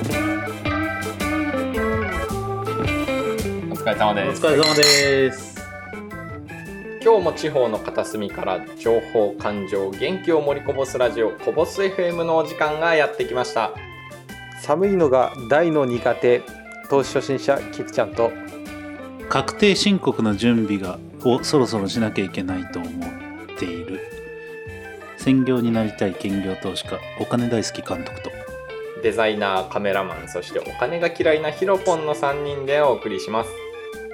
お疲れ様おです疲れ様です。今日も地方の片隅から情報感情元気を盛りこぼすラジオこぼす FM のお時間がやってきました寒いのが大の苦手投資初心者キクちゃんと確定申告の準備がをそろそろしなきゃいけないと思っている。専業になりたい兼業投資家、お金大好き監督と。デザイナーカメラマンそしてお金が嫌いなヒロポンの3人でお送りします。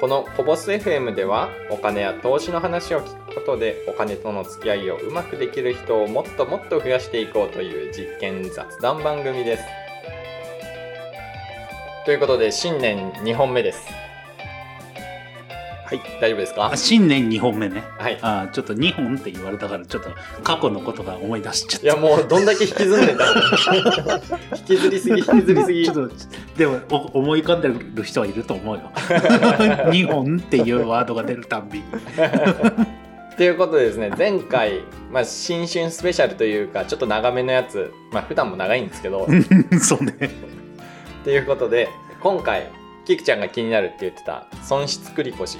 このコボス FM ではお金や投資の話を聞くことでお金との付き合いをうまくできる人をもっともっと増やしていこうという実験雑談番組です。ということで新年2本目です。はい大丈夫ですか？あ新年2本目ね。はいあちょっと2本って言われたから、ちょっと過去のことが思い出しちゃった。いやもうどんだけ引きずんでたの引きずりすぎ引きずりすぎちょっとでもお思い浮かんでる人はいると思うよ。2本っていうワードが出るたんびに。ということでですね前回、まあ、新春スペシャルというかちょっと長めのやつまあ普段も長いんですけど そうね。ということで今回キクちゃんが気になるって言ってた損失繰越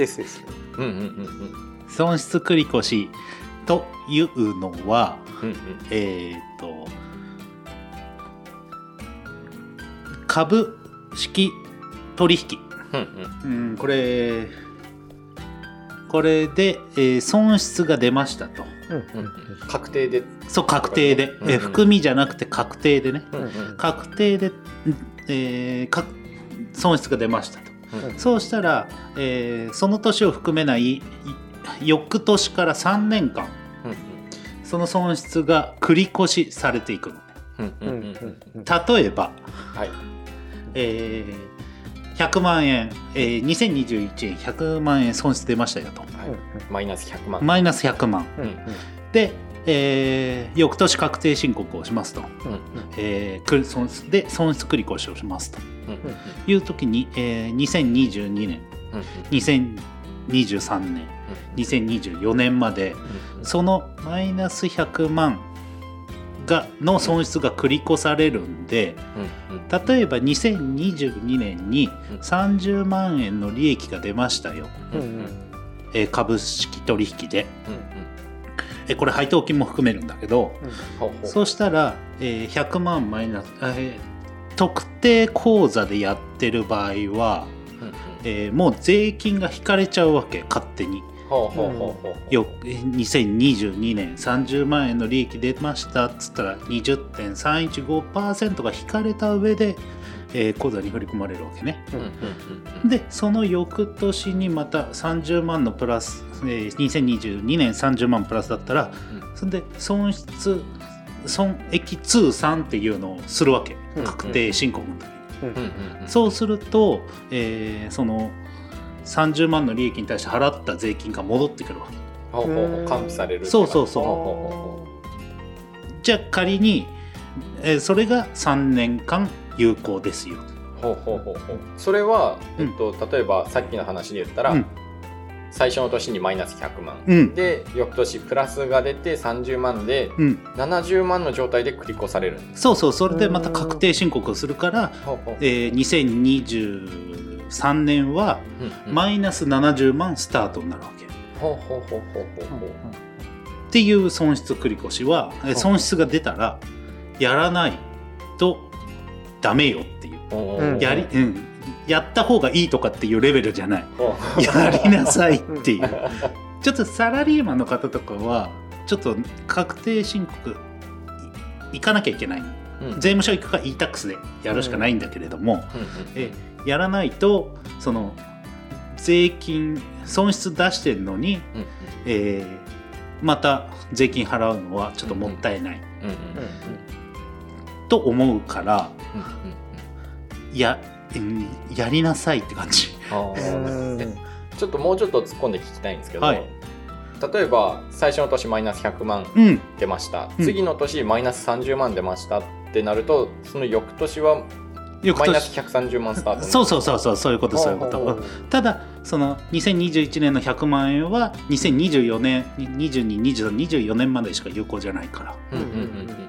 ですですうんうんうん。損失繰越というのは、うんうんえっ、と株式取引、うんうん。うん、これこれで、えー損失が出ましたと。うんうんうん。確定で、そう確定で、うんうんえー含みじゃなくて確定でね。うんうん確定で、えーか損失が出ましたと。うんそうしたら、えーその年を含めないい翌年から3年間うんその損失が繰り越しされていくのね。うんうんうんうん。例えば、はい。えー100万円、えー2021年100万円損失出ましたよと。はい。マイナス100万、マイナス100万。うんうん。で、えー翌年確定申告をしますと、うんうん。えーく損失で損失繰り越しをしますと。うんうん。いう時に、えー2022年うん2023年2024年までうん。そのマイナス100万がの損失が繰り越されるんでうんうん。例えば2022年にうん30万円の利益が出ましたよ、うんうん。えー株式取引で、うんうんえーこれ配当金も含めるんだけどほうほう。そうしたら、えー100万マイナス、えー特定口座でやってる場合は、うんうん。えーもう税金が引かれちゃうわけ勝手に。よ2022年30万円の利益出ましたっつったら20.315%が引かれた上で、えー口座に振り込まれるわけね。でその翌年にまた30万のプラス、えー2022年30万プラスだったらうん。それで損失損益通算っていうのをするわけ。うん確定申告の時に。そうすると、えーその30万の利益に対して払った税金が戻ってくるわけ。ほうほうほう還付されるそうそうそう。じゃあ仮に、えーそれが3年間有効ですよ。うほうほうほうほう。それは、えっと、例えばさっきの話で言ったら、うん。最初の年にマイナス100万、うん。で翌年プラスが出て30万でうん、70万の状態で繰り越されるんです。そうそうそれでまた確定申告をするから、えー2023年はマイナス70万スタートになるわけ。っほうほうほうほうほうほう。ていう損失繰り越しは、えー損失が出たらやらないとダメよっていう。やり、うん、やった方がいいとかっていうレベルじゃない。ほやりなさいっていう。ちょっとサラリーマンの方とかはちょっと確定申告い行かなきゃいけない。ううん。税務署行くか e-tax でやるしかないんだけれども、えやらないとその税金損失出してるのに、うんえーまた税金払うのはちょっともったいないと思うからうんうんやうんやりなさいって感じ。ちょっともうちょっと突っ込んで聞きたいんですけど、はい。例えば最初の年マイナス100万うん。出ました、うん。次の年マイナス30万出ましたってなるとその翌年は翌マイナス年130万スタートそうそうそうそうそういうことそういうこと。ただその2021年の100万円は2024年222324年までしか有効じゃないから。うんうんうん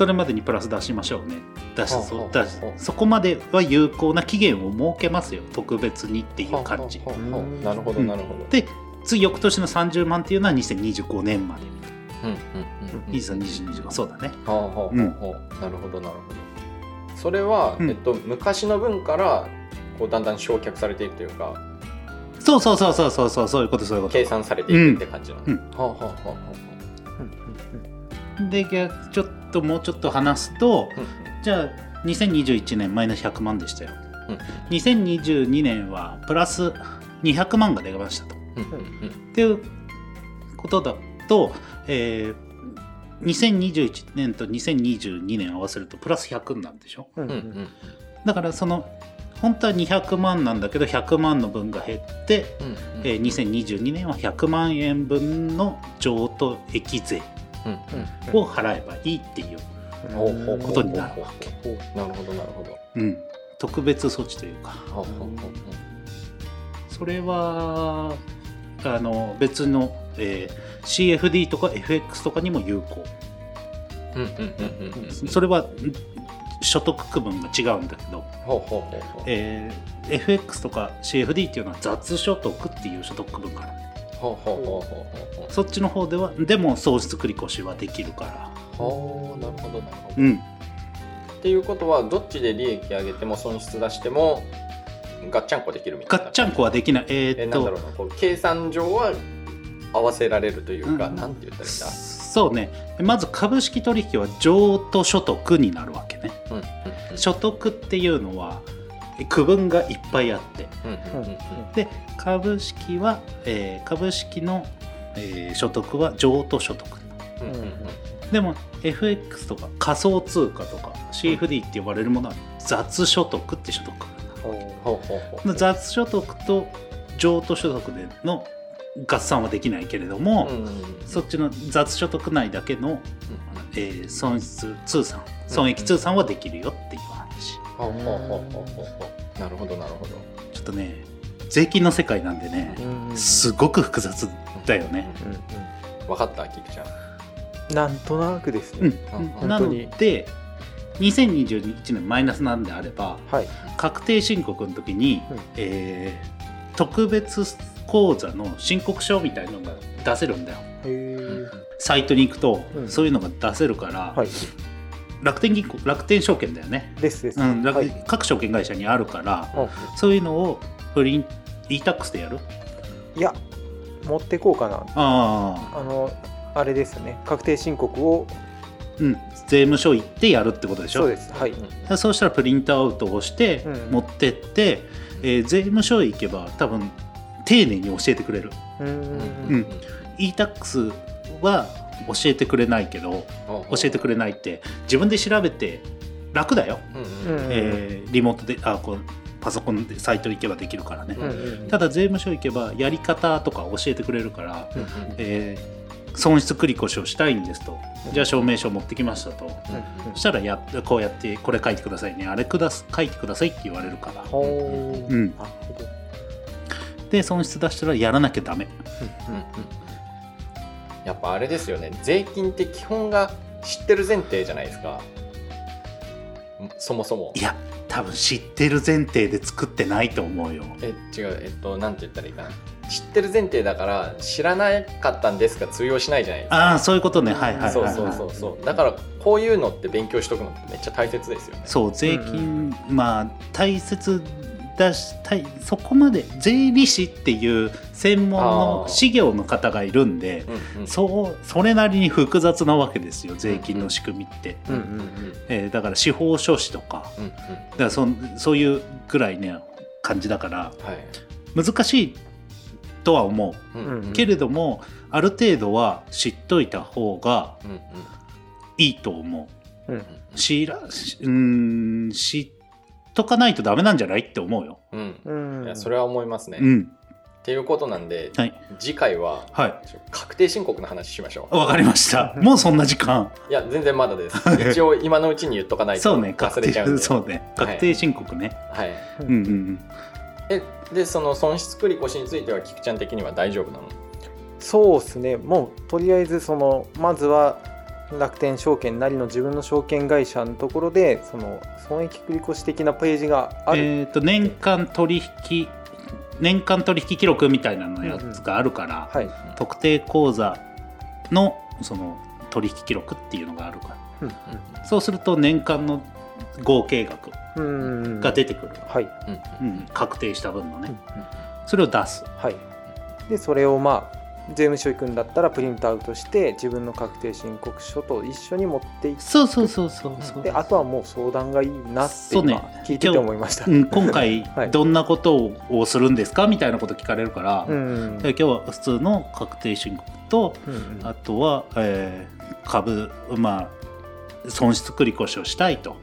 それまでにプラス出しましょうね。出しそう出しそこまでは有効な期限を設けますよ。特別にっていう感じ。なるほどうん。なるほど、で次翌年の30万っていうのは2025年まで。うんうんうんうん。2325そうだね。ほうほうほうほうなるほどなるほど。それは、うん。えっと、昔の分からこうだんだん焼却されていくというか。そうそうそうそうそうそうそういうことそういうこと。計算されていくって感じなの、うん。ほうほうほうほうほで逆ちょっともうちょっと話すとじゃあ2021年マイナス100万でしたよ。うん。2022年はプラス200万が出ましたと。うんうんっていうことだと、えー2021年と2022年合わせるとプラス100になるでしょ？うんうん。だからその本当は200万なんだけど100万の分が減って、うんうん。えー2022年は100万円分の譲渡益税を払えばいいっていう、ことになるわけ。なるほどなるほど。うん、特別措置というか。それはあの別の、えー CFD とか FX とかにも有効。それはん所得区分が違うんだけど、FX とか CFD っていうのは雑所得っていう所得区分があるそっちの方ではでも損失繰越はできるから。うほうなるほどなるほど。うん。っていうことはどっちで利益上げても損失出してもガッチャンコできるみたいな。ガッチャンコはできない。えーっとえなんだろうな計算上は合わせられるというか、うん。なんて言ったらいいんだ？そうね。まず株式取引は譲渡所得になるわけね。うんうんうん。所得っていうのはえ区分がいっぱいあってで株式は、えー株式の、えー所得は譲渡所得。でも FX とか仮想通貨とか CFD って呼ばれるものは雑所得って所得。ほうほうほう雑所得と譲渡所得での合算はできないけれども、そっちの雑所得内だけの、えー損失通算損益通算はできるよっていう話。なるほどなるほどちょっとね税金の世界なんでねうんすごく複雑だよね。うん分かったキクちゃん。うんなんとなくですうん。ね、うん。なので2021年マイナスなんであればはい。確定申告の時に、うん。えー特別口座の申告書みたいのが出せるんだよ。サイトに行くと、うん。そういうのが出せるから、はい楽天銀行楽天証券だよね、ですです、うん楽はい。各証券会社にあるからあそういうのをプリン e-tax でやる？いや持ってこうかな。ああ。のあれですね。確定申告を。あうん。税務署行ってやるってことでしょ？そうです。はい。でそうしたらプリントアウトをしてうん。持ってって、えー税務署へ行けば多分丁寧に教えてくれる。うーん。うん。e-tax は教えてくれないけど教えてくれないって自分で調べて楽だよ、うんうん。うんえーリモートであこうパソコンでサイト行けばできるからね、うんうんただ税務署行けばやり方とか教えてくれるから、うんうん。えー損失繰越をしたいんですと。じゃあ証明書持ってきましたと。そしたらやこうやってこれ書いてくださいね。あれくだす書いてくださいって言われるから。ほう。うん。で損失出したらやらなきゃダメ。うんうんやっぱあれですよね。税金って基本が知ってる前提じゃないですか。そもそも。いや多分知ってる前提で作ってないと思うよ。え違う。えっとなんて言ったらいいかな。知ってる前提だから知らなかったんですが通用しないじゃないですか。ああそういうことね。はいはいはい、はい、そうそうそうそう。だからこういうのって勉強しとくのってめっちゃ大切ですよね。そう税金、まあ大切だしたいそこまで税理士っていう専門のあー。事業の方がいるんでうんうん。そうそれなりに複雑なわけですよ税金の仕組みって、うんうんうんえーだから司法書士とか。うんうん。だからそそういうぐらいね感じだからはい。難しいとは思う。うんうん。うんけれどもある程度は知っといた方がうんうん。いいと思う。うん知らしうーん知っとかないとダメなんじゃないって思うよ。うん。うん。いやそれは思いますね、っうん。ていうことなんではい。次回ははい。確定申告の話しましょう。わかりました。もうそんな時間。いや全然まだです。一応今のうちに言っとかないとそうね確定忘れちゃうんで。そうね。確定申告ね、はい。うんうんうん。えでその損失繰越については菊ちゃん的には大丈夫なの？そうですね。もうとりあえずそのまずは楽天証券なりの自分の証券会社のところでその損益繰越的なページがある、えっ、と年間取引年間取引記録みたいなのやつがあるから、はい、特定口座のその取引記録っていうのがあるから。うんそうすると年間の合計額うん。うんが出てくる、はい、うんうん、確定した分のね。うん。それを出す。はい、でそれをまあ税務署行くんだったらプリントアウトして自分の確定申告書と一緒に持っていっそうそうそうそうそう。てあとはもう相談がいいなってそうね。今聞いてて思いました。うん、今回 はい。どんなことをするんですかみたいなこと聞かれるから、うんで今日は普通の確定申告とうんうんあとは、えー株まあ損失繰越をしたいと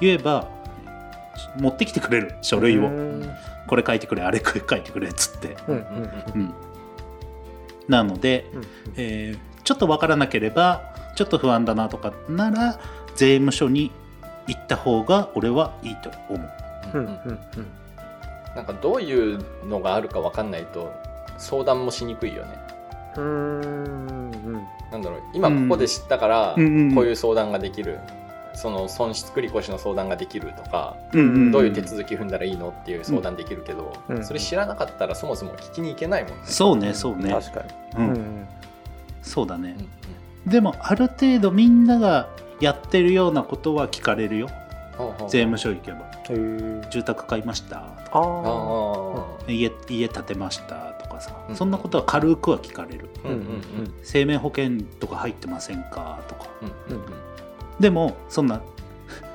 言えば持ってきてくれる書類を、うん。これ書いてくれあれ書いてくれっつって、うんうんうん。うん、なので、うん。えーちょっとわからなければちょっと不安だなとかなら税務署に行った方が俺はいいと思う。うんうんうん。なんかどういうのがあるかわかんないと相談もしにくいよね。うんうん。なんだろう今ここで知ったからこういう相談ができる、その損失繰越の相談ができるとか、うんうんどういう手続き踏んだらいいのっていう相談できるけど、うんそれ知らなかったらそもそも聞きに行けないもんね。そうねそうね。確かに。うん。うんそうだね。うんでもある程度みんながやってるようなことは聞かれるよ。うん税務署行けば。住宅買いました。ああー。ー家家建てましたとかさ、うん。そんなことは軽くは聞かれる。うんうん生命保険とか入ってませんかとか。うんうんでもそんな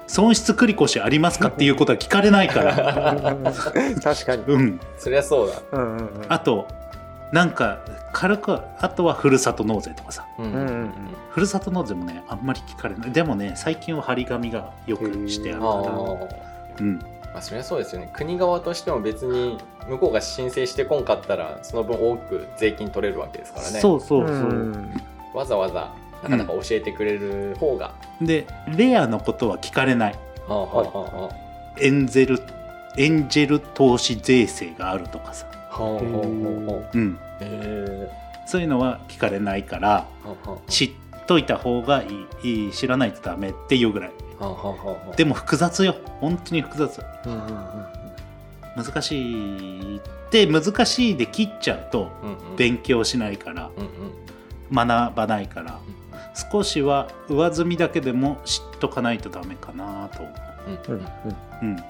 損失繰越ありますかっていうことは聞かれないから。確かに。うん。そりゃそうだ。うんうんうん。あとなんか軽くあとはふるさと納税とかさ。うん。うんうんふるさと納税もねあんまり聞かれない。でもね最近は張り紙がよくしてあるあから。ー。うん。まあ、そりゃそうですよね。国側としても別に向こうが申請してこんかったらその分多く税金取れるわけですからね。そうそうそう、ん。わざわざなかなか教えてくれる方が、でレアのことは聞かれない。はあはあはエンゼルエンジェル投資税制があるとかさ、あはあはあうん、へそういうのは聞かれないからえはあは知っといた方がいい。いい知らないとダメっていうぐらい。あはあはあはあ。でも複雑よ。本当に複雑。うんうん難しいで難しいで切っちゃうとうんうん。勉強しないからうんうん。学ばないから少しは上積みだけでも知っとかないとダメかなと。思うん。うん。うん。う、うん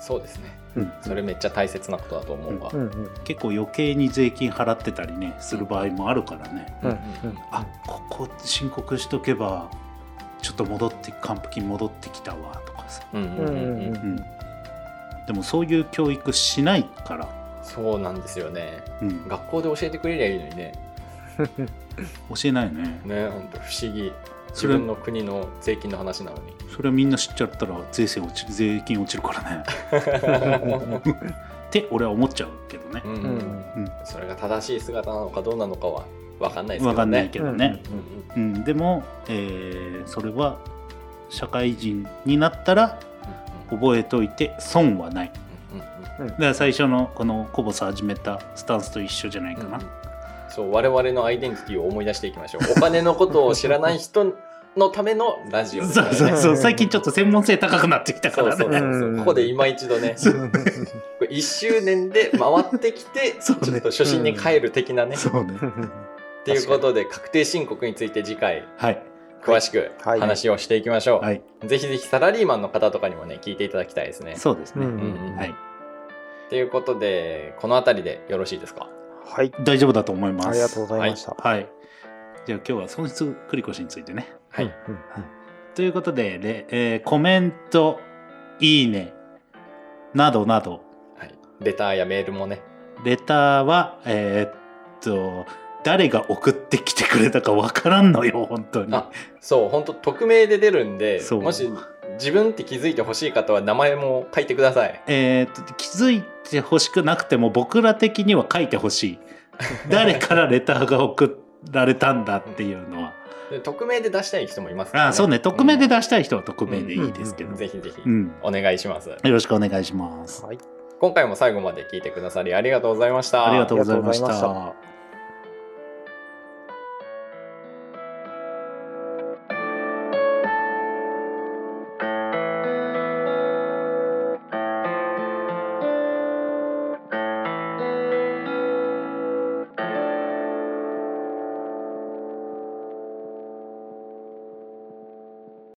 そうですね。うん。それめっちゃ大切なことだと思うわ、うん。うん。結構余計に税金払ってたりねする場合もあるからね。うん。あここ申告しとけばちょっと戻って還付金戻ってきたわとかさ、うんうん。うん。うん。うん。うん。うん。でもそういう教育しないから、そうなんですよね。うん、学校で教えてくれりゃいいのにね教えないよね。ね本当不思議。自分の国の税金の話なのに。それはみんな知っちゃったら税制落ちる税金落ちるからね。って俺は思っちゃうけどね。うん。うん。うん。それが正しい姿なのかどうなのかは分かんないですけどね。分かんないけどね、うんうんうん。でも、えーそれは社会人になったら覚えといて損はない。うんうんだから最初のこのコボス始めたスタンスと一緒じゃないかな、そう我々のアイデンティティを思い出していきましょう。お金のことを知らない人のためのラジオね。そうそうそう。最近ちょっと専門性高くなってきたからね。ここで今一度ねこれ1周年で回ってきてち そうね。ょっと初心に帰る的なね。そうね。っていうことで確定申告について次回はい。詳しくはい。話をしていきましょう、はい。ぜひぜひサラリーマンの方とかにもね聞いていただきたいですね。そうですね、うんうんうん。はい。ということでこの辺りでよろしいですか？はい。大丈夫だと思います。ありがとうございました。はい。じゃあ今日は損失繰越についてね。はい、うんということで、レえーコメントいいねなどなど。はい、レターやメールもね。レターはえーっと誰が送ってきてくれたかわからんのよ本当に。あそう。本当匿名で出るんでそう。もし自分って気づいてほしい方は名前も書いてください。えーっと気づいてほしくなくても僕ら的には書いてほしい。誰からレターが送られたんだっていうのは。で匿名で出したい人もいますから、あそうね。匿名で出したい人は匿名でいいですけど、うん。ぜひぜひうん、お願いします、よろしくお願いします。はい。今回も最後まで聞いてくださりありがとうございました。ありがとうございました